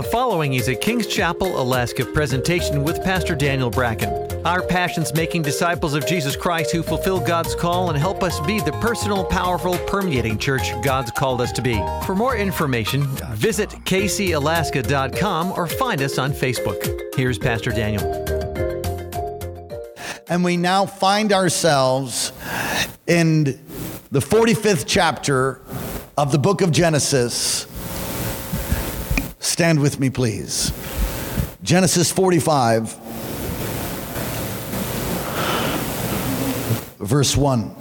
The following is a Kings Chapel, Alaska presentation with Pastor Daniel Bracken. Our passion's making disciples of Jesus Christ who fulfill God's call and help us be the personal, powerful, permeating church God's called us to be. For more information, visit kcalaska.com or find us on Facebook. Here's Pastor Daniel. And we now find ourselves in the 45th chapter of the book of Genesis. Stand with me, please. Genesis 45, verse 1.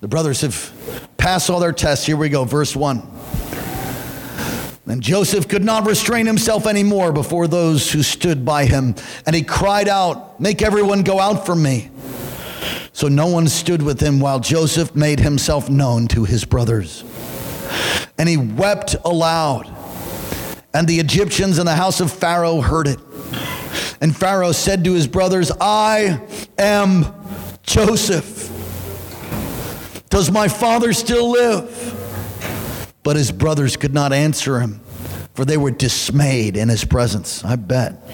The brothers have passed all their tests. Here we go, verse 1. And Joseph could not restrain himself anymore before those who stood by him, and he cried out, Make everyone go out from me. So no one stood with him while Joseph made himself known to his brothers. And he wept aloud. And the Egyptians in the house of Pharaoh heard it. And Pharaoh said to his brothers, I am Joseph. Does my father still live? But his brothers could not answer him, for they were dismayed in his presence. I bet.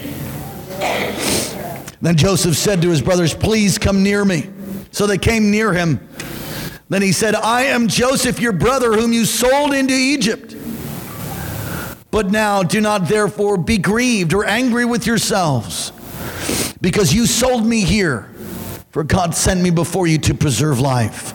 Then Joseph said to his brothers, Please come near me. So they came near him. Then he said, I am Joseph, your brother, whom you sold into Egypt. But now do not therefore be grieved or angry with yourselves, because you sold me here, for God sent me before you to preserve life.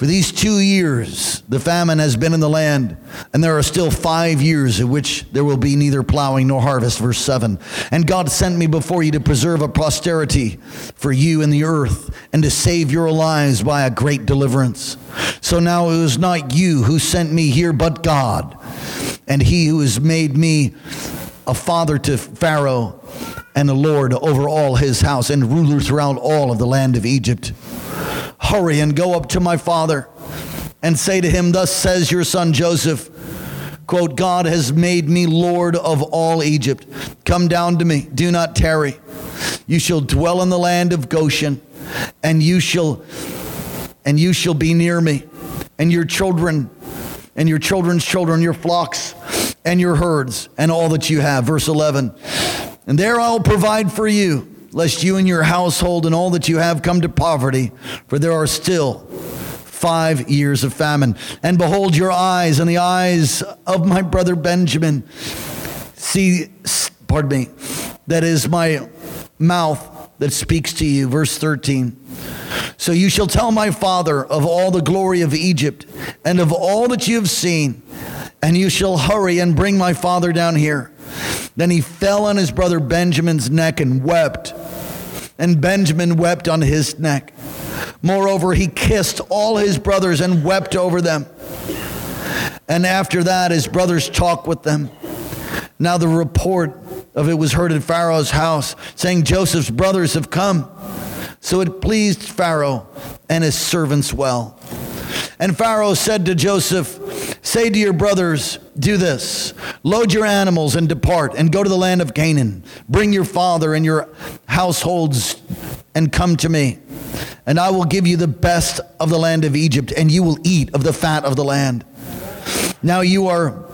For these two years, the famine has been in the land, and there are still five years in which there will be neither plowing nor harvest. Verse 7. And God sent me before you to preserve a posterity for you in the earth, and to save your lives by a great deliverance. So now it was not you who sent me here, but God and he who has made me a father to Pharaoh and a lord over all his house and ruler throughout all of the land of Egypt. Hurry and go up to my father and say to him, Thus says your son Joseph, quote, God has made me Lord of all Egypt. Come down to me, do not tarry. You shall dwell in the land of Goshen, and you shall and you shall be near me, and your children and your children's children, your flocks and your herds, and all that you have. Verse 11. And there I'll provide for you, lest you and your household and all that you have come to poverty, for there are still five years of famine. And behold, your eyes and the eyes of my brother Benjamin. See, pardon me, that is my mouth that speaks to you. Verse 13. So you shall tell my father of all the glory of Egypt and of all that you have seen, and you shall hurry and bring my father down here. Then he fell on his brother Benjamin's neck and wept. And Benjamin wept on his neck. Moreover, he kissed all his brothers and wept over them. And after that, his brothers talked with them. Now the report of it was heard at Pharaoh's house, saying, Joseph's brothers have come. So it pleased Pharaoh and his servants well. And Pharaoh said to Joseph, Say to your brothers, do this load your animals and depart and go to the land of Canaan. Bring your father and your households and come to me. And I will give you the best of the land of Egypt, and you will eat of the fat of the land. Now you are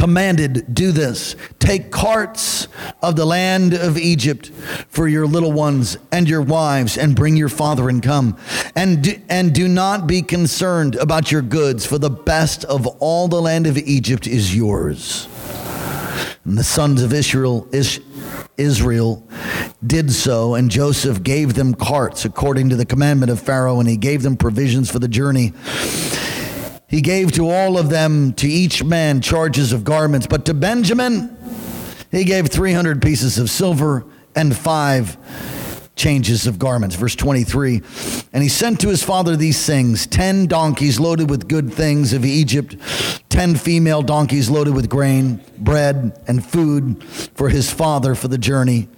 commanded, do this take carts of the land of Egypt for your little ones and your wives, and bring your father and come. And do, and do not be concerned about your goods, for the best of all the land of Egypt is yours. And the sons of Israel, Israel did so, and Joseph gave them carts according to the commandment of Pharaoh, and he gave them provisions for the journey. He gave to all of them, to each man, charges of garments. But to Benjamin, he gave 300 pieces of silver and five changes of garments. Verse 23 And he sent to his father these things 10 donkeys loaded with good things of Egypt, 10 female donkeys loaded with grain, bread, and food for his father for the journey.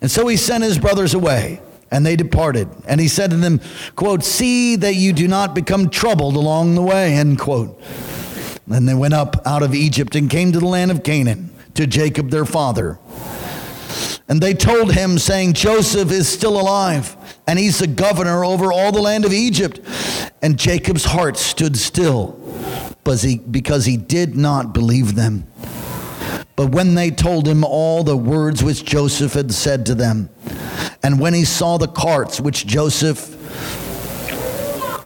And so he sent his brothers away. And they departed. And he said to them, quote, See that you do not become troubled along the way, end quote. Then they went up out of Egypt and came to the land of Canaan, to Jacob their father. And they told him, saying, Joseph is still alive, and he's the governor over all the land of Egypt. And Jacob's heart stood still because he did not believe them. But when they told him all the words which Joseph had said to them, and when he saw the carts which Joseph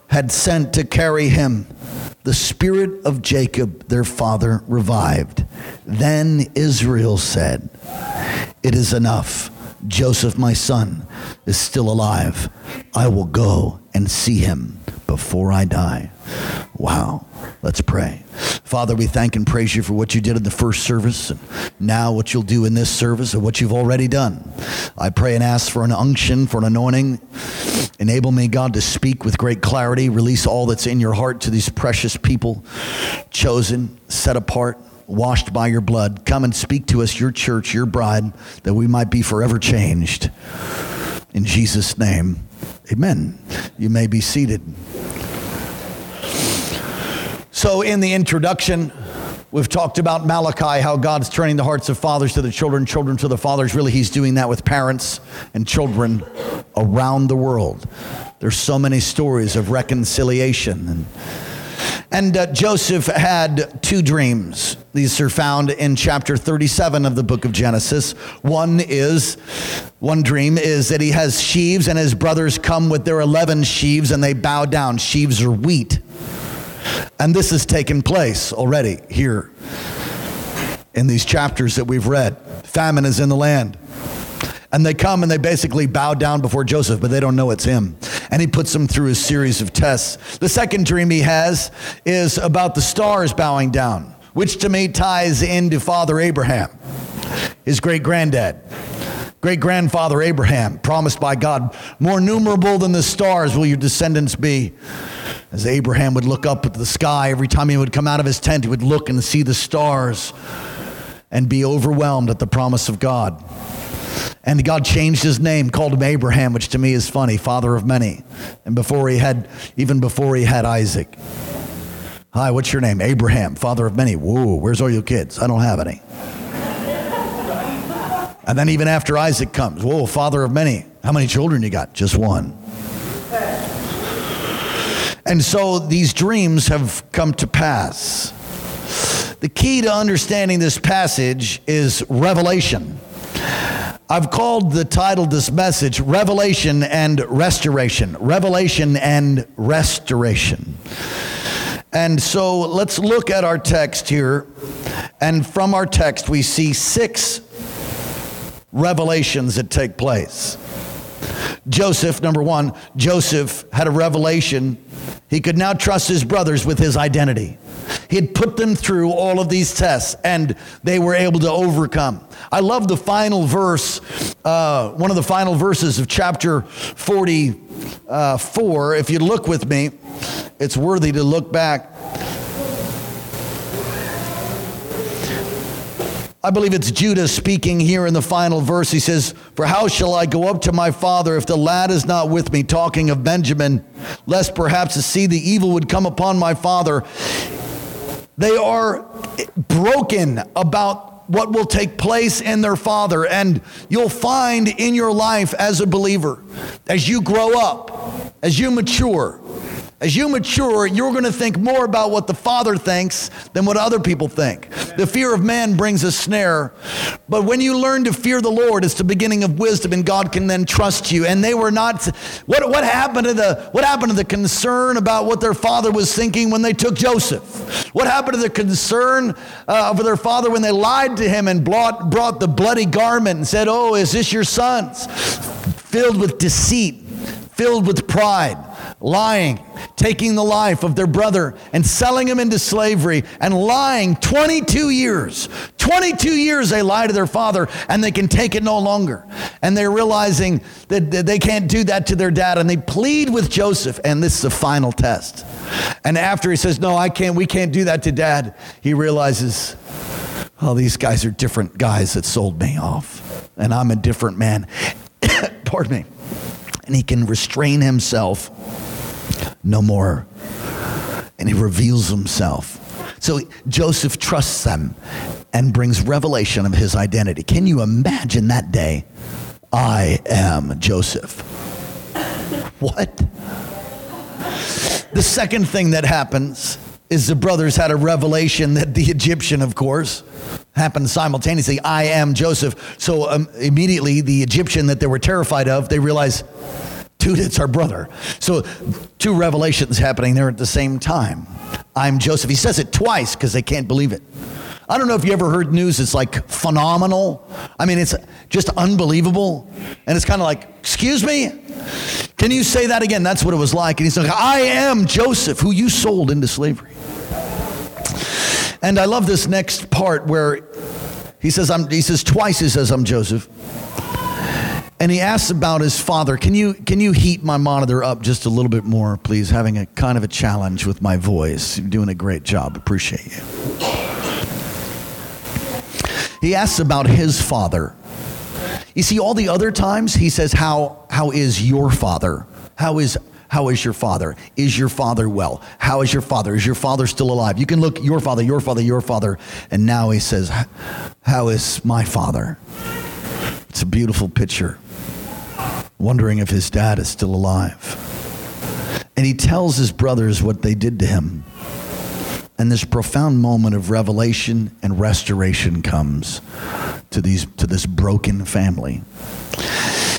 had sent to carry him, the spirit of Jacob, their father, revived. Then Israel said, It is enough. Joseph, my son, is still alive. I will go and see him before I die. Wow. Let's pray. Father, we thank and praise you for what you did in the first service and now what you'll do in this service and what you've already done. I pray and ask for an unction, for an anointing. Enable me, God, to speak with great clarity, release all that's in your heart to these precious people, chosen, set apart, washed by your blood. Come and speak to us, your church, your bride, that we might be forever changed. In Jesus' name, amen. You may be seated. So, in the introduction, we've talked about Malachi, how God's turning the hearts of fathers to the children, children to the fathers. Really, He's doing that with parents and children around the world. There's so many stories of reconciliation. And, and uh, Joseph had two dreams. These are found in chapter 37 of the book of Genesis. One is, one dream is that he has sheaves and his brothers come with their 11 sheaves and they bow down. Sheaves are wheat. And this has taken place already here in these chapters that we've read. Famine is in the land. And they come and they basically bow down before Joseph, but they don't know it's him. And he puts them through a series of tests. The second dream he has is about the stars bowing down, which to me ties into Father Abraham, his great granddad. Great grandfather Abraham, promised by God, more numerable than the stars will your descendants be. As Abraham would look up at the sky, every time he would come out of his tent, he would look and see the stars and be overwhelmed at the promise of God. And God changed his name, called him Abraham, which to me is funny, father of many. And before he had, even before he had Isaac. Hi, what's your name? Abraham, father of many. Whoa, where's all your kids? I don't have any. And then even after Isaac comes, whoa, father of many. How many children you got? Just one. And so these dreams have come to pass. The key to understanding this passage is revelation. I've called the title this message Revelation and Restoration. Revelation and Restoration. And so let's look at our text here. And from our text, we see six revelations that take place. Joseph, number one, Joseph had a revelation. He could now trust his brothers with his identity. He had put them through all of these tests and they were able to overcome. I love the final verse, uh, one of the final verses of chapter 44. If you look with me, it's worthy to look back. I believe it's Judah speaking here in the final verse. He says, For how shall I go up to my father if the lad is not with me? Talking of Benjamin, lest perhaps to see the evil would come upon my father. They are broken about what will take place in their father. And you'll find in your life as a believer, as you grow up, as you mature, as you mature, you're going to think more about what the Father thinks than what other people think. The fear of man brings a snare, but when you learn to fear the Lord, it's the beginning of wisdom, and God can then trust you. And they were not. What, what happened to the What happened to the concern about what their father was thinking when they took Joseph? What happened to the concern uh, of their father when they lied to him and brought, brought the bloody garment and said, "Oh, is this your son's?" Filled with deceit, filled with pride lying, taking the life of their brother and selling him into slavery and lying 22 years. 22 years they lie to their father and they can take it no longer. And they're realizing that they can't do that to their dad and they plead with Joseph and this is the final test. And after he says, "No, I can't. We can't do that to dad." He realizes, "Oh, these guys are different guys that sold me off and I'm a different man." Pardon me. And he can restrain himself no more. And he reveals himself. So Joseph trusts them and brings revelation of his identity. Can you imagine that day? I am Joseph. What? The second thing that happens is the brothers had a revelation that the Egyptian, of course, happened simultaneously. I am Joseph. So um, immediately, the Egyptian that they were terrified of, they realized, dude, it's our brother. So two revelations happening there at the same time. I'm Joseph. He says it twice because they can't believe it. I don't know if you ever heard news It's like phenomenal. I mean, it's just unbelievable. And it's kind of like, excuse me? Can you say that again? That's what it was like. And he's like, I am Joseph, who you sold into slavery. And I love this next part where he says, I'm, he says twice, he says, I'm Joseph. And he asks about his father. Can you, can you heat my monitor up just a little bit more, please? Having a kind of a challenge with my voice. You're doing a great job. Appreciate you. He asks about his father. You see, all the other times he says, How, how is your father? How is how is your father? Is your father well? How is your father? Is your father still alive? You can look your father, your father, your father, and now he says, How is my father? It's a beautiful picture. Wondering if his dad is still alive. And he tells his brothers what they did to him. And this profound moment of revelation and restoration comes to, these, to this broken family.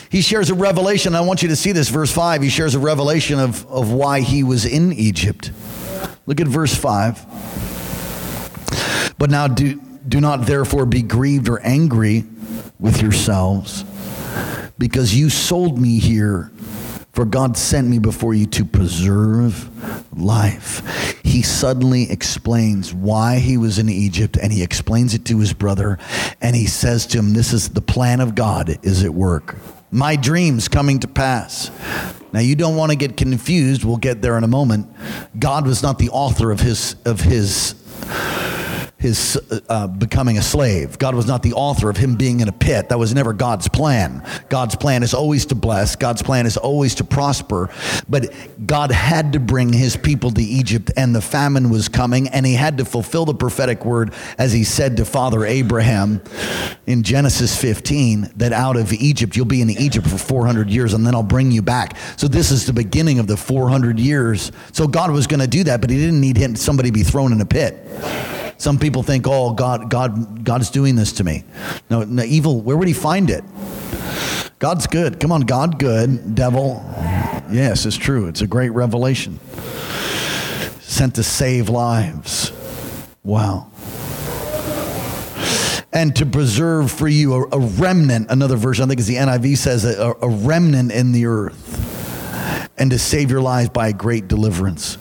He shares a revelation. I want you to see this, verse 5. He shares a revelation of, of why he was in Egypt. Look at verse 5. But now do, do not therefore be grieved or angry with yourselves, because you sold me here for God sent me before you to preserve life. He suddenly explains why he was in Egypt and he explains it to his brother and he says to him, This is the plan of God is at work. My dreams coming to pass. Now you don't want to get confused. We'll get there in a moment. God was not the author of his of his his uh, becoming a slave. God was not the author of him being in a pit. That was never God's plan. God's plan is always to bless, God's plan is always to prosper. But God had to bring his people to Egypt, and the famine was coming, and he had to fulfill the prophetic word as he said to Father Abraham in Genesis 15 that out of Egypt, you'll be in Egypt for 400 years, and then I'll bring you back. So this is the beginning of the 400 years. So God was going to do that, but he didn't need him, somebody to be thrown in a pit. Some people think, oh, God, God, God's doing this to me. No, no, evil, where would he find it? God's good. Come on, God good. Devil, yes, it's true. It's a great revelation. Sent to save lives. Wow. And to preserve for you a, a remnant, another version, I think is the NIV says, a, a remnant in the earth. And to save your lives by a great deliverance.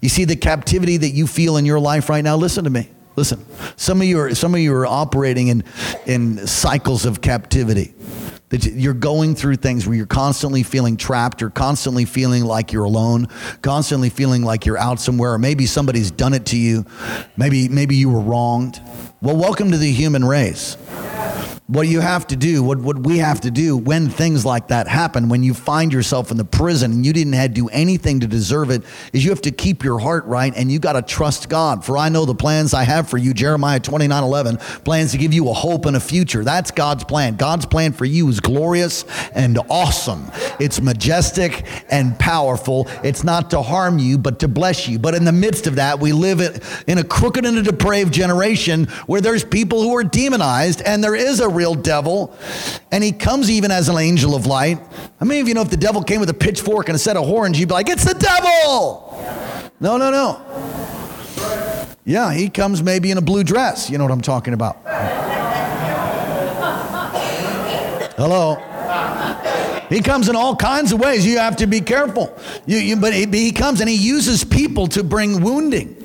You see the captivity that you feel in your life right now? Listen to me. Listen. Some of you are, some of you are operating in, in cycles of captivity. That you're going through things where you're constantly feeling trapped, you're constantly feeling like you're alone, constantly feeling like you're out somewhere, or maybe somebody's done it to you. Maybe, maybe you were wronged. Well, welcome to the human race. What you have to do, what, what we have to do when things like that happen, when you find yourself in the prison and you didn't have to do anything to deserve it, is you have to keep your heart right and you got to trust God. For I know the plans I have for you, Jeremiah 29 11, plans to give you a hope and a future. That's God's plan. God's plan for you is glorious and awesome. It's majestic and powerful. It's not to harm you, but to bless you. But in the midst of that, we live in a crooked and a depraved generation where there's people who are demonized and there is a real devil, and he comes even as an angel of light. How many of you know if the devil came with a pitchfork and a set of horns, you'd be like, it's the devil? No, no, no. Yeah, he comes maybe in a blue dress. You know what I'm talking about. Hello. He comes in all kinds of ways. You have to be careful. You, you, but he, he comes and he uses people to bring wounding.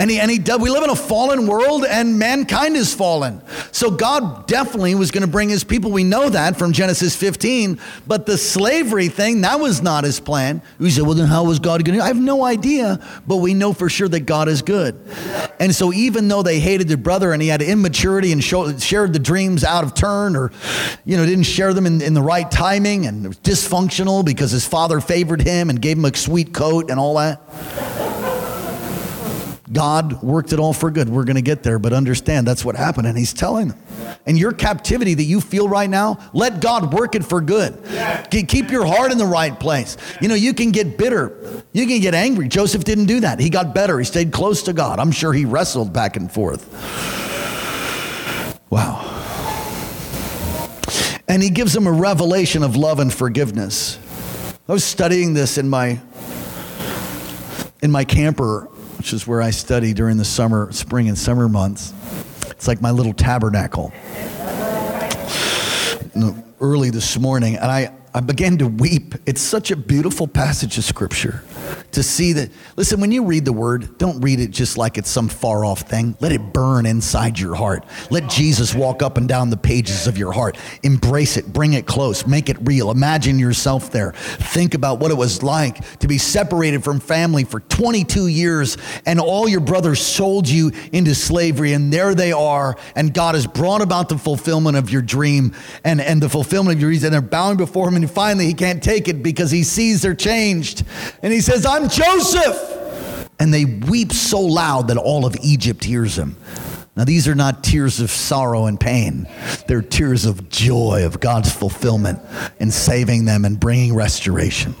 And he, and he we live in a fallen world and mankind is fallen. So God definitely was going to bring his people. We know that from Genesis 15. But the slavery thing, that was not his plan. We said, well, then how was God going to? I have no idea. But we know for sure that God is good. And so even though they hated their brother and he had immaturity and shared the dreams out of turn or, you know, didn't share them in, in the right timing and was dysfunctional because his father favored him and gave him a sweet coat and all that. God worked it all for good. We're going to get there, but understand that's what happened. And he's telling them. And your captivity that you feel right now, let God work it for good. Keep your heart in the right place. You know, you can get bitter, you can get angry. Joseph didn't do that. He got better, he stayed close to God. I'm sure he wrestled back and forth. Wow. And he gives them a revelation of love and forgiveness. I was studying this in my in my camper which is where I study during the summer, spring and summer months. It's like my little tabernacle. Early this morning, and I, I began to weep. It's such a beautiful passage of scripture to see that. Listen, when you read the word, don't read it just like it's some far off thing. Let it burn inside your heart. Let Jesus walk up and down the pages of your heart. Embrace it, bring it close, make it real. Imagine yourself there. Think about what it was like to be separated from family for 22 years and all your brothers sold you into slavery, and there they are, and God has brought about the fulfillment of your dream and, and the fulfillment of your reason. They're bowing before Him, and finally He can't take it because He sees they're changed. And He says, I'm Joseph. And they weep so loud that all of Egypt hears them. Now, these are not tears of sorrow and pain. They're tears of joy of God's fulfillment in saving them and bringing restoration.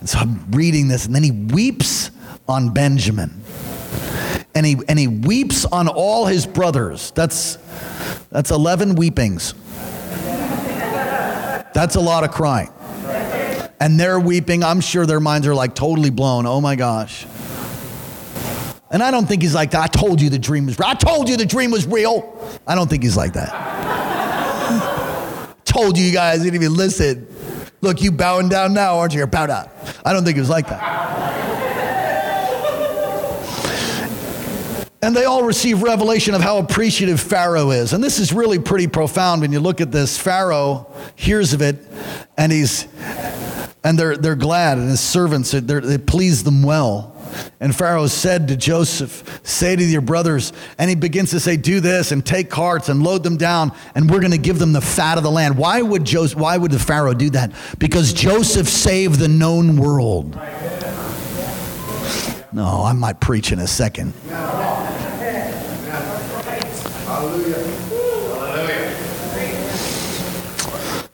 And so I'm reading this, and then he weeps on Benjamin. And he, and he weeps on all his brothers. That's, that's 11 weepings. That's a lot of crying and they're weeping. I'm sure their minds are like totally blown. Oh my gosh. And I don't think he's like that. I told you the dream was real. I told you the dream was real. I don't think he's like that. told you you guys didn't even listen. Look, you bowing down now, aren't you? Bow down. I don't think it was like that. And they all receive revelation of how appreciative Pharaoh is. And this is really pretty profound when you look at this. Pharaoh hears of it and he's and they're, they're glad, and his servants, it they please them well. And Pharaoh said to Joseph, Say to your brothers, and he begins to say, Do this and take carts and load them down, and we're going to give them the fat of the land. Why would, Joseph, why would the Pharaoh do that? Because Joseph saved the known world. No, I might preach in a second.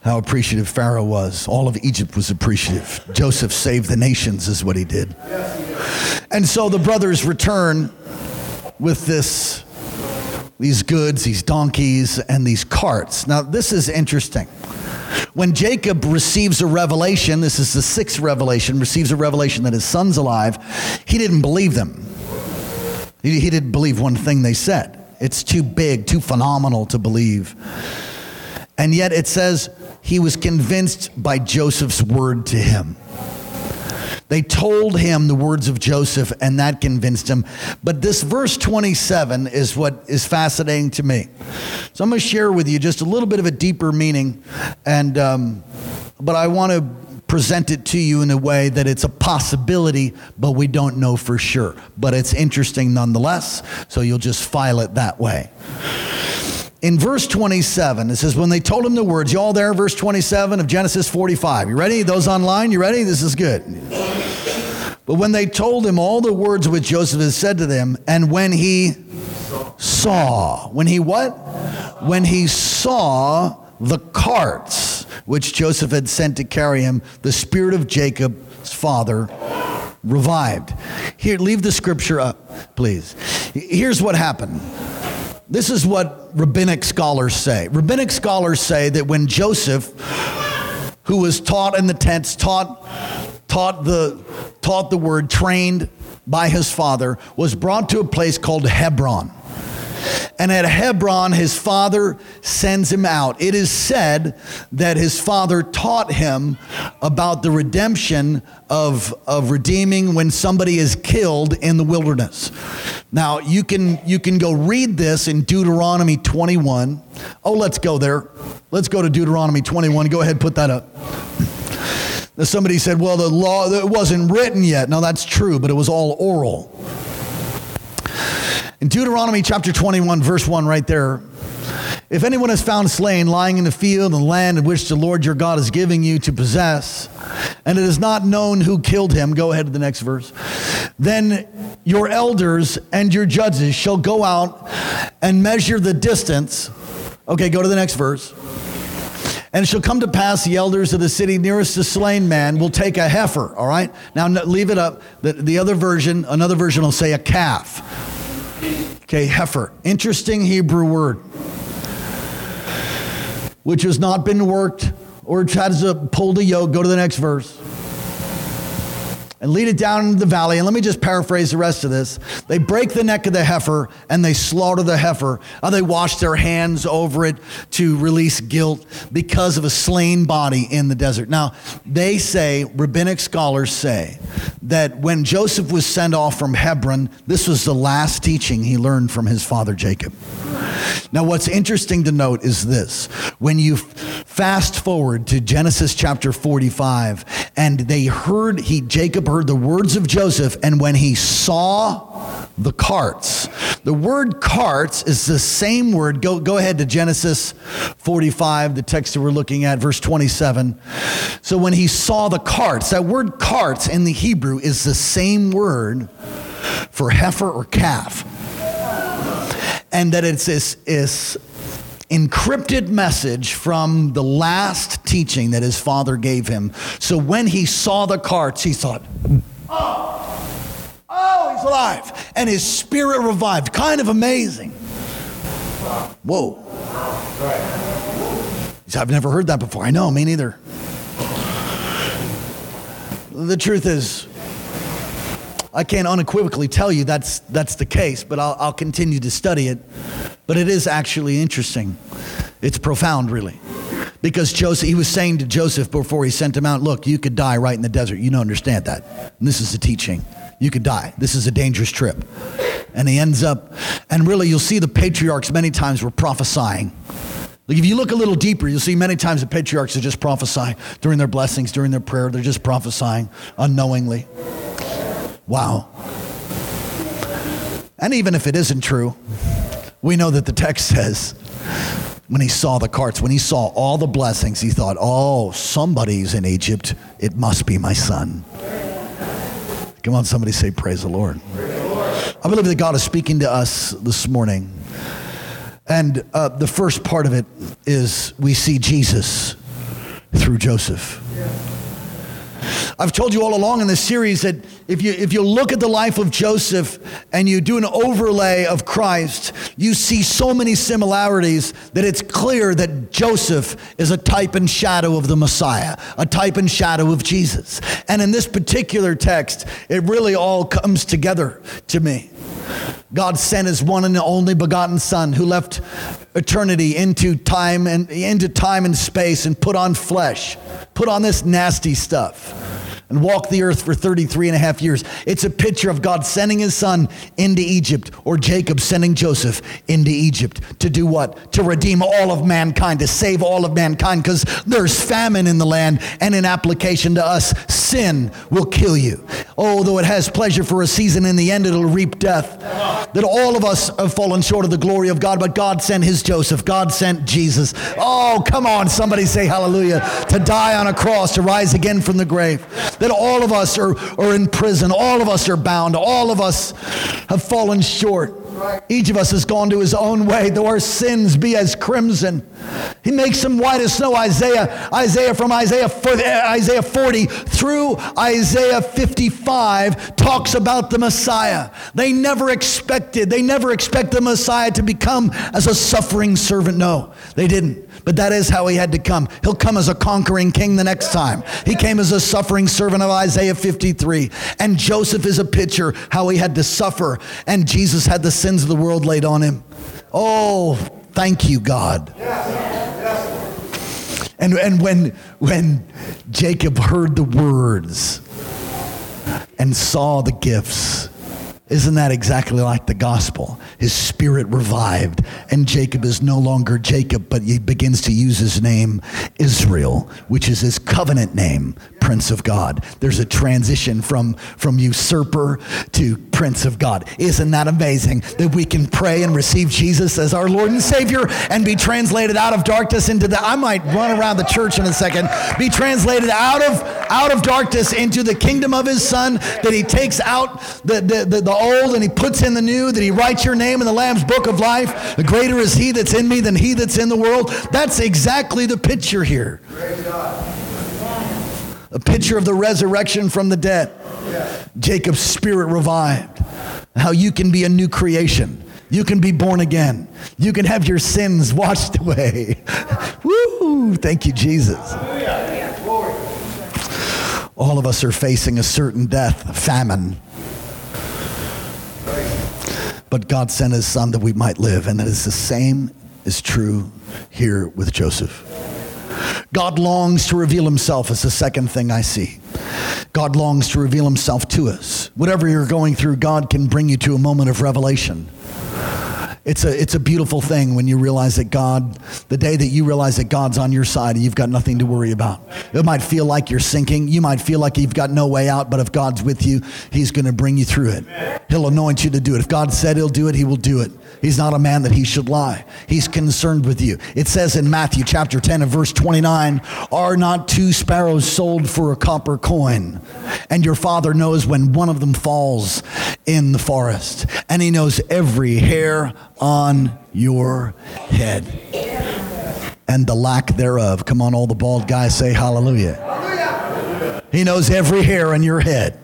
How appreciative Pharaoh was. All of Egypt was appreciative. Joseph saved the nations, is what he did. And so the brothers return with this, these goods, these donkeys, and these carts. Now, this is interesting. When Jacob receives a revelation, this is the sixth revelation, receives a revelation that his son's alive, he didn't believe them. He, he didn't believe one thing they said. It's too big, too phenomenal to believe. And yet it says, he was convinced by Joseph's word to him. They told him the words of Joseph, and that convinced him. But this verse 27 is what is fascinating to me. So I'm going to share with you just a little bit of a deeper meaning, and um, but I want to present it to you in a way that it's a possibility, but we don't know for sure. But it's interesting nonetheless, so you'll just file it that way in verse 27, it says, When they told him the words, you all there, verse 27 of Genesis 45. You ready? Those online, you ready? This is good. But when they told him all the words which Joseph had said to them, and when he saw, when he what? When he saw the carts which Joseph had sent to carry him, the spirit of Jacob's father revived. Here, leave the scripture up, please. Here's what happened. This is what rabbinic scholars say. Rabbinic scholars say that when Joseph, who was taught in the tents, taught, taught, the, taught the word, trained by his father, was brought to a place called Hebron. And at Hebron, his father sends him out. It is said that his father taught him about the redemption of, of redeeming when somebody is killed in the wilderness. Now, you can, you can go read this in Deuteronomy 21. Oh, let's go there. Let's go to Deuteronomy 21. Go ahead, put that up. Somebody said, well, the law it wasn't written yet. No, that's true, but it was all oral. In Deuteronomy chapter 21, verse 1, right there, if anyone is found slain lying in the field and land in which the Lord your God is giving you to possess, and it is not known who killed him, go ahead to the next verse. then your elders and your judges shall go out and measure the distance. Okay, go to the next verse. And it shall come to pass the elders of the city nearest the slain man will take a heifer, all right? Now leave it up. The, the other version, another version will say a calf. Okay, heifer. Interesting Hebrew word, which has not been worked or tries to pull the yoke. Go to the next verse and lead it down into the valley. And let me just paraphrase the rest of this. They break the neck of the heifer and they slaughter the heifer. Uh, they wash their hands over it to release guilt because of a slain body in the desert. Now, they say, rabbinic scholars say, that when Joseph was sent off from Hebron, this was the last teaching he learned from his father Jacob. Now, what's interesting to note is this when you fast forward to Genesis chapter 45, and they heard, he, Jacob heard the words of Joseph, and when he saw the carts, the word carts is the same word. Go, go ahead to Genesis 45, the text that we're looking at, verse 27. So when he saw the carts, that word carts in the Hebrew is the same word for heifer or calf and that it's this, this encrypted message from the last teaching that his father gave him. So when he saw the carts, he thought, oh, oh, he's alive. And his spirit revived. Kind of amazing. Whoa. I've never heard that before. I know, me neither. The truth is, I can't unequivocally tell you that's, that's the case, but I'll, I'll continue to study it. But it is actually interesting. It's profound, really. Because Joseph, he was saying to Joseph before he sent him out, look, you could die right in the desert. You don't understand that. And this is the teaching. You could die. This is a dangerous trip. And he ends up, and really, you'll see the patriarchs many times were prophesying. Like if you look a little deeper, you'll see many times the patriarchs are just prophesying during their blessings, during their prayer. They're just prophesying unknowingly. Wow. And even if it isn't true, we know that the text says when he saw the carts, when he saw all the blessings, he thought, oh, somebody's in Egypt. It must be my son. Come on, somebody say, Praise the Lord. I believe that God is speaking to us this morning. And uh, the first part of it is we see Jesus through Joseph. I've told you all along in this series that if you, if you look at the life of Joseph and you do an overlay of Christ, you see so many similarities that it's clear that Joseph is a type and shadow of the Messiah, a type and shadow of Jesus. And in this particular text, it really all comes together to me. God sent his one and only begotten son who left eternity into time and into time and space and put on flesh, put on this nasty stuff and walked the earth for 33 and a half years. It's a picture of God sending his son into Egypt or Jacob sending Joseph into Egypt to do what? To redeem all of mankind, to save all of mankind because there's famine in the land and in application to us, sin will kill you. Oh, though it has pleasure for a season, in the end it'll reap death. That all of us have fallen short of the glory of God, but God sent his Joseph. God sent Jesus. Oh, come on, somebody say hallelujah. To die on a cross, to rise again from the grave that all of us are, are in prison, all of us are bound, all of us have fallen short. Each of us has gone to his own way, though our sins be as crimson. He makes them white as snow. Isaiah, Isaiah from Isaiah, Isaiah 40 through Isaiah 55 talks about the Messiah. They never expected, they never expect the Messiah to become as a suffering servant. No, they didn't. But that is how he had to come. He'll come as a conquering king the next time. He came as a suffering servant of Isaiah 53. And Joseph is a picture how he had to suffer, and Jesus had the sins of the world laid on him. Oh, thank you, God. And, and when, when Jacob heard the words and saw the gifts, isn't that exactly like the gospel? His spirit revived, and Jacob is no longer Jacob, but he begins to use his name Israel, which is his covenant name, Prince of God. There's a transition from, from usurper to Prince of God. Isn't that amazing that we can pray and receive Jesus as our Lord and Savior and be translated out of darkness into the, I might run around the church in a second, be translated out of out of darkness into the kingdom of his son, that he takes out the, the, the, the old and he puts in the new, that he writes your name in the Lamb's book of life. The greater is he that's in me than he that's in the world. That's exactly the picture here. A picture of the resurrection from the dead. Jacob's spirit revived. How you can be a new creation. You can be born again. You can have your sins washed away. Woo! Thank you, Jesus. All of us are facing a certain death, famine. But God sent his son that we might live, and that is the same is true here with Joseph. God longs to reveal himself as the second thing I see. God longs to reveal himself to us. Whatever you're going through, God can bring you to a moment of revelation. It's a, it's a beautiful thing when you realize that God, the day that you realize that God's on your side and you've got nothing to worry about. It might feel like you're sinking. You might feel like you've got no way out, but if God's with you, He's going to bring you through it. He'll anoint you to do it. If God said He'll do it, He will do it. He's not a man that He should lie. He's concerned with you. It says in Matthew chapter 10 and verse 29 Are not two sparrows sold for a copper coin? And your Father knows when one of them falls in the forest, and He knows every hair on your head and the lack thereof. Come on, all the bald guys say hallelujah. He knows every hair on your head.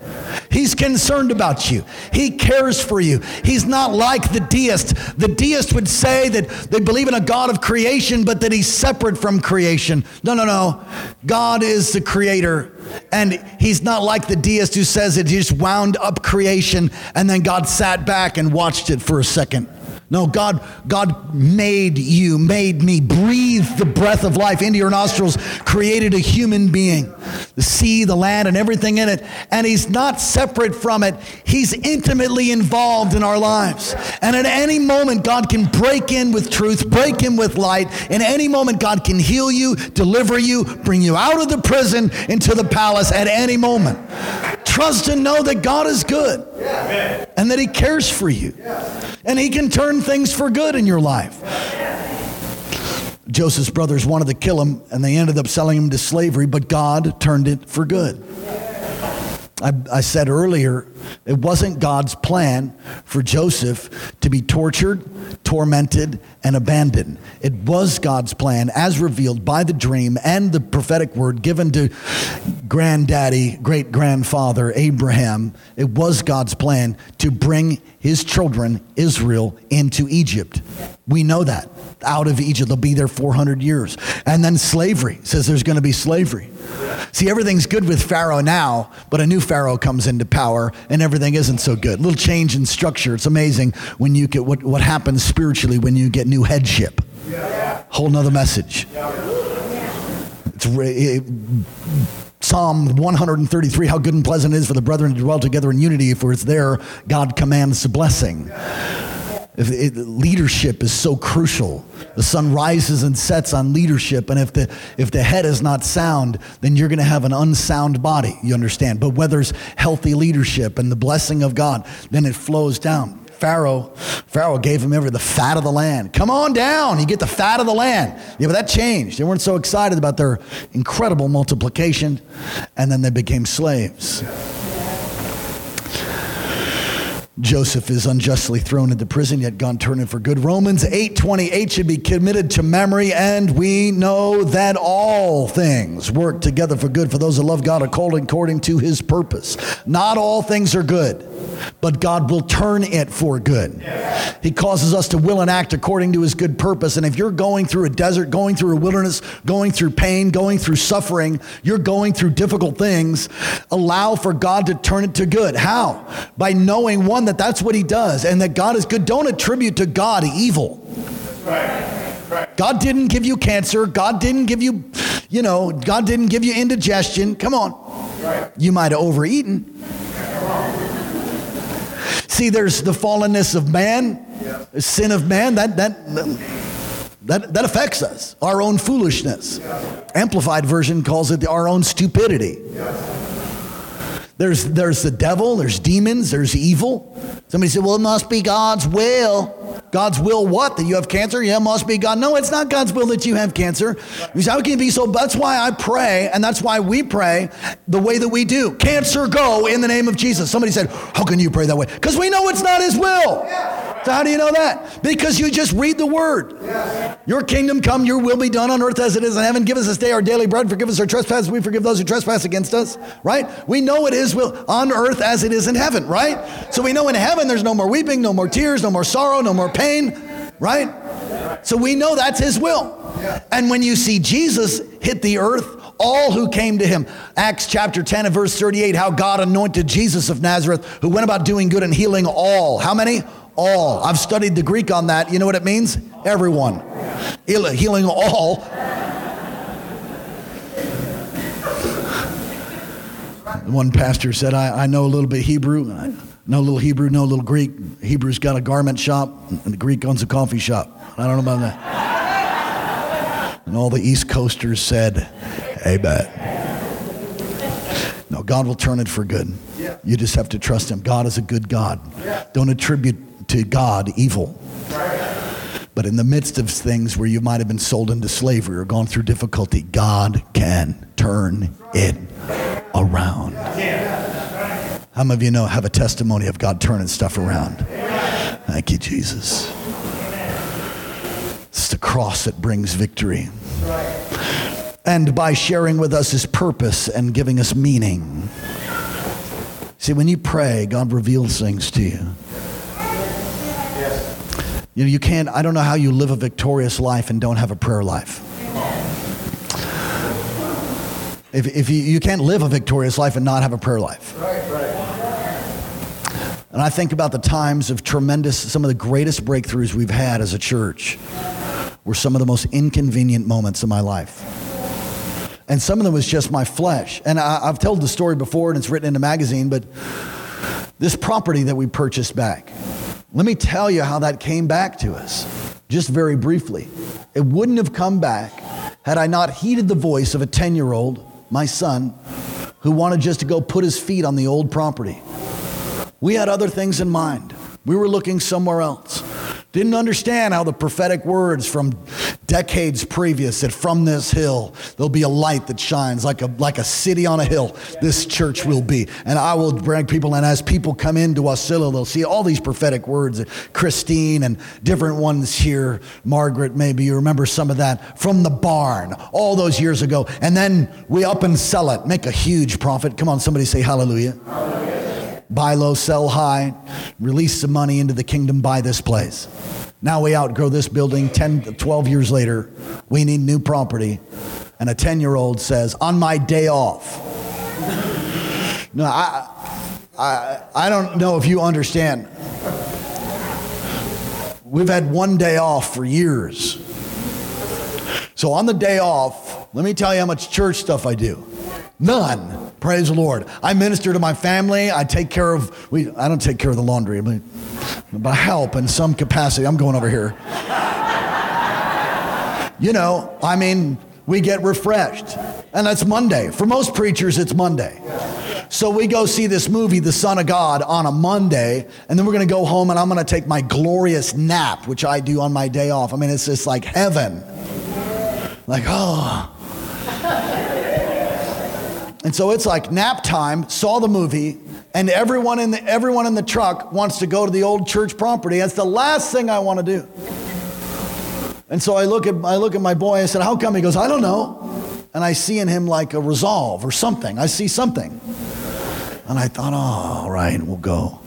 He's concerned about you. He cares for you. He's not like the deist. The deist would say that they believe in a God of creation, but that he's separate from creation. No, no, no. God is the creator. And he's not like the deist who says that he just wound up creation and then God sat back and watched it for a second. No, God, God made you, made me, breathed the breath of life into your nostrils, created a human being, the sea, the land, and everything in it. And He's not separate from it. He's intimately involved in our lives. And at any moment, God can break in with truth, break in with light. In any moment, God can heal you, deliver you, bring you out of the prison into the palace at any moment. Trust and know that God is good and that He cares for you. And He can turn things for good in your life. Joseph's brothers wanted to kill him, and they ended up selling him to slavery, but God turned it for good. I, I, said earlier, it wasn't God's plan for Joseph to be tortured, tormented, and abandoned. It was God's plan, as revealed by the dream and the prophetic word given to granddaddy, great grandfather Abraham. It was God's plan to bring his children, Israel, into Egypt. We know that. Out of Egypt, they'll be there 400 years. And then slavery says there's going to be slavery. See, everything's good with Pharaoh now, but a new Pharaoh comes into power and everything isn't so good. A little change in structure. It's amazing when you get what, what happens spiritually when you get new headship. Whole nother message. It's it, Psalm 133 How good and pleasant it is for the brethren to dwell together in unity. For it's there God commands the blessing. It, leadership is so crucial. The sun rises and sets on leadership, and if the if the head is not sound, then you're going to have an unsound body. You understand? But where there's healthy leadership and the blessing of God, then it flows down. Pharaoh, Pharaoh gave him ever the fat of the land. Come on down, you get the fat of the land. Yeah, but that changed. They weren't so excited about their incredible multiplication, and then they became slaves. Joseph is unjustly thrown into prison, yet God turned it for good. Romans 8:28 should be committed to memory, and we know that all things work together for good for those who love God according to his purpose. Not all things are good but God will turn it for good. He causes us to will and act according to his good purpose. And if you're going through a desert, going through a wilderness, going through pain, going through suffering, you're going through difficult things, allow for God to turn it to good. How? By knowing one that that's what he does and that God is good. Don't attribute to God evil. God didn't give you cancer. God didn't give you, you know, God didn't give you indigestion. Come on. You might have overeaten. See, there's the fallenness of man, the sin of man, that, that, that, that affects us, our own foolishness. Amplified version calls it our own stupidity. There's, there's the devil, there's demons, there's evil. Somebody said, well, it must be God's will. God's will what? That you have cancer? Yeah, it must be God. No, it's not God's will that you have cancer. You say, how can it be so? That's why I pray, and that's why we pray the way that we do. Cancer, go in the name of Jesus. Somebody said, how can you pray that way? Because we know it's not his will. So how do you know that? Because you just read the word. Your kingdom come, your will be done on earth as it is in heaven. Give us this day our daily bread. Forgive us our trespasses. We forgive those who trespass against us. Right? We know it is will on earth as it is in heaven. Right? So we know in heaven there's no more weeping, no more tears, no more sorrow, no more pain. Right? So we know that's his will. And when you see Jesus hit the earth, all who came to him. Acts chapter 10 and verse 38, how God anointed Jesus of Nazareth, who went about doing good and healing all. How many? All. I've studied the Greek on that. You know what it means? Everyone. Healing all. One pastor said, I, I know a little bit Hebrew. I know a little Hebrew, know a little Greek. Hebrew's got a garment shop, and the Greek owns a coffee shop. I don't know about that. And all the East Coasters said, Amen. No, God will turn it for good. You just have to trust Him. God is a good God. Don't attribute to God evil. But in the midst of things where you might have been sold into slavery or gone through difficulty, God can turn it around. How many of you know have a testimony of God turning stuff around? Thank you, Jesus. It's the cross that brings victory. And by sharing with us his purpose and giving us meaning. See, when you pray, God reveals things to you. You know, you can't, I don't know how you live a victorious life and don't have a prayer life. If, if you, you can't live a victorious life and not have a prayer life. And I think about the times of tremendous, some of the greatest breakthroughs we've had as a church were some of the most inconvenient moments of my life. And some of them was just my flesh. And I, have told the story before and it's written in a magazine, but this property that we purchased back, let me tell you how that came back to us, just very briefly. It wouldn't have come back had I not heeded the voice of a 10 year old, my son, who wanted just to go put his feet on the old property. We had other things in mind. We were looking somewhere else. Didn't understand how the prophetic words from decades previous that from this hill there'll be a light that shines like a like a city on a hill. This church will be, and I will bring people. And as people come into Wasilla, they'll see all these prophetic words. Christine and different ones here. Margaret, maybe you remember some of that from the barn all those years ago. And then we up and sell it, make a huge profit. Come on, somebody say hallelujah. hallelujah buy low, sell high, release some money into the kingdom, buy this place. Now we outgrow this building 10 12 years later. We need new property. And a 10 year old says, On my day off. No, I, I, I don't know if you understand. We've had one day off for years. So on the day off, let me tell you how much church stuff I do. None. Praise the Lord. I minister to my family. I take care of, we, I don't take care of the laundry, but, but I help in some capacity. I'm going over here. you know, I mean, we get refreshed. And that's Monday. For most preachers, it's Monday. So we go see this movie, The Son of God, on a Monday, and then we're going to go home and I'm going to take my glorious nap, which I do on my day off. I mean, it's just like heaven. Like, oh. And so it's like nap time, saw the movie, and everyone in the, everyone in the truck wants to go to the old church property. That's the last thing I want to do. And so I look at, I look at my boy, I said, How come? He goes, I don't know. And I see in him like a resolve or something. I see something. And I thought, Oh, all right, we'll go.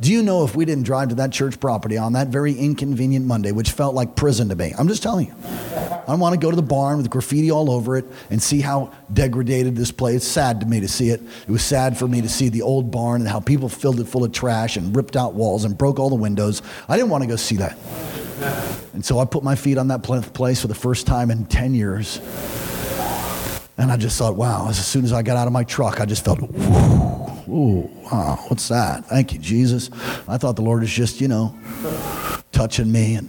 Do you know if we didn't drive to that church property on that very inconvenient Monday, which felt like prison to me? I'm just telling you. I want to go to the barn with graffiti all over it and see how degraded this place. It's sad to me to see it. It was sad for me to see the old barn and how people filled it full of trash and ripped out walls and broke all the windows. I didn't want to go see that. And so I put my feet on that place for the first time in 10 years. And I just thought, wow, as soon as I got out of my truck, I just felt, ooh, wow, what's that? Thank you, Jesus. I thought the Lord was just, you know, touching me and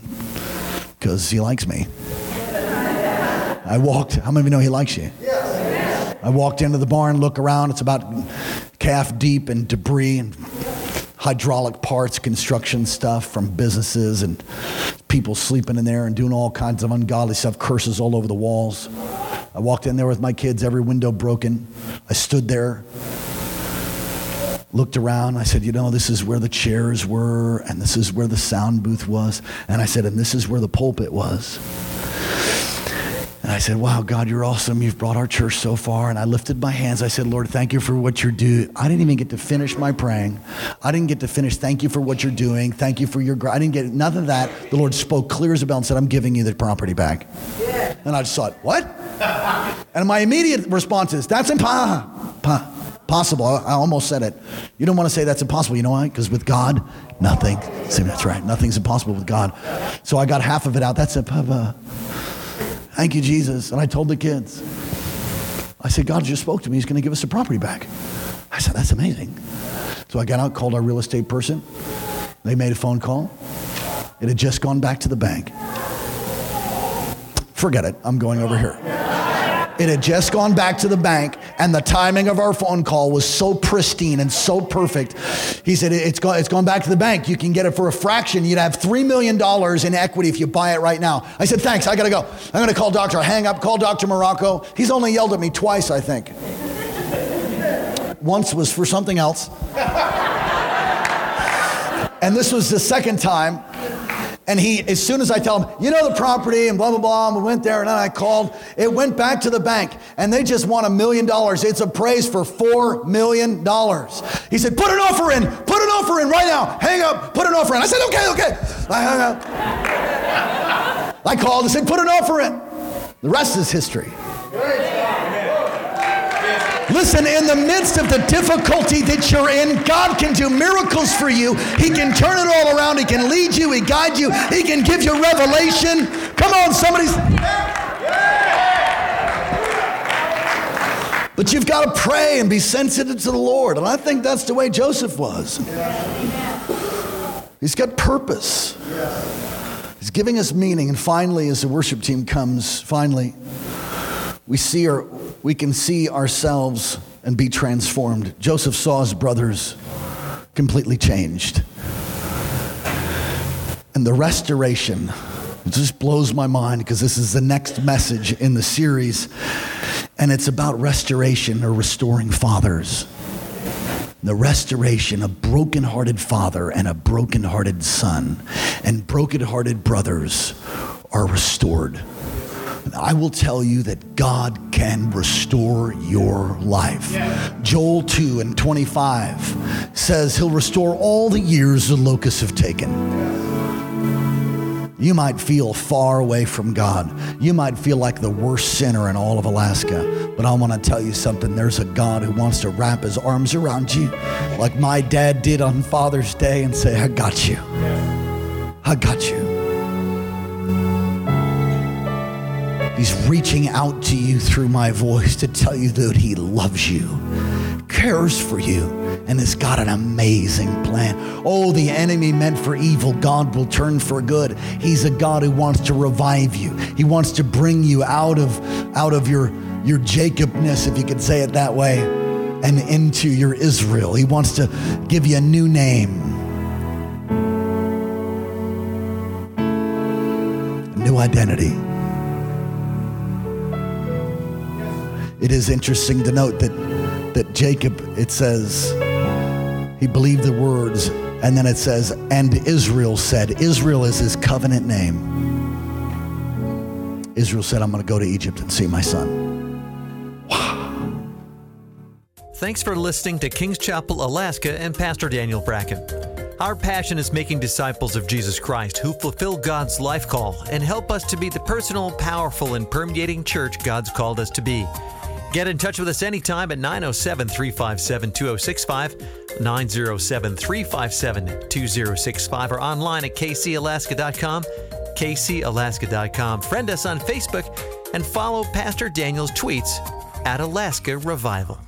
because he likes me. I walked, how many of you know he likes you? I walked into the barn, look around. It's about calf deep in debris and hydraulic parts, construction stuff from businesses and people sleeping in there and doing all kinds of ungodly stuff, curses all over the walls. I walked in there with my kids, every window broken. I stood there, looked around. I said, You know, this is where the chairs were, and this is where the sound booth was. And I said, And this is where the pulpit was. And I said, Wow, God, you're awesome. You've brought our church so far. And I lifted my hands. I said, Lord, thank you for what you're doing. I didn't even get to finish my praying. I didn't get to finish, thank you for what you're doing. Thank you for your, I didn't get none of that. The Lord spoke clear as a bell and said, I'm giving you the property back. Yeah. And I just thought, What? and my immediate response is, That's impossible. I almost said it. You don't want to say that's impossible. You know why? Because with God, nothing. See, that's right. Nothing's impossible with God. So I got half of it out. That's a. Thank you, Jesus. And I told the kids, I said, God just spoke to me. He's going to give us the property back. I said, that's amazing. So I got out, called our real estate person. They made a phone call. It had just gone back to the bank. Forget it. I'm going over here. It had just gone back to the bank, and the timing of our phone call was so pristine and so perfect. He said, It's gone, it's gone back to the bank. You can get it for a fraction. You'd have $3 million in equity if you buy it right now. I said, Thanks, I gotta go. I'm gonna call Doctor. Hang up, call Dr. Morocco. He's only yelled at me twice, I think. Once was for something else. And this was the second time and he, as soon as I tell him, you know the property and blah, blah, blah, and we went there and then I called, it went back to the bank and they just want a million dollars. It's appraised for four million dollars. He said, put an offer in, put an offer in right now. Hang up, put an offer in. I said, okay, okay. I hung up. I called and said, put an offer in. The rest is history. Listen, in the midst of the difficulty that you're in, God can do miracles for you. He can turn it all around. He can lead you. He guide you. He can give you revelation. Come on, somebody's. But you've got to pray and be sensitive to the Lord. And I think that's the way Joseph was. He's got purpose. He's giving us meaning. And finally, as the worship team comes, finally, we see our, we can see ourselves and be transformed. Joseph saw his brothers completely changed. And the restoration just blows my mind because this is the next message in the series, and it's about restoration or restoring fathers. The restoration, a broken-hearted father and a broken-hearted son, and broken-hearted brothers are restored. I will tell you that God can restore your life. Joel 2 and 25 says he'll restore all the years the locusts have taken. You might feel far away from God. You might feel like the worst sinner in all of Alaska. But I want to tell you something. There's a God who wants to wrap his arms around you, like my dad did on Father's Day, and say, I got you. I got you. He's reaching out to you through my voice to tell you that He loves you, cares for you, and has got an amazing plan. Oh, the enemy meant for evil, God will turn for good. He's a God who wants to revive you. He wants to bring you out of out of your your Jacobness, if you could say it that way, and into your Israel. He wants to give you a new name. A new identity. It is interesting to note that, that Jacob, it says, he believed the words, and then it says, and Israel said, Israel is his covenant name. Israel said, I'm going to go to Egypt and see my son. Wow. Thanks for listening to Kings Chapel, Alaska, and Pastor Daniel Bracken. Our passion is making disciples of Jesus Christ who fulfill God's life call and help us to be the personal, powerful, and permeating church God's called us to be. Get in touch with us anytime at 907 357 2065, 907 357 2065, or online at kcalaska.com, kcalaska.com. Friend us on Facebook and follow Pastor Daniel's tweets at Alaska Revival.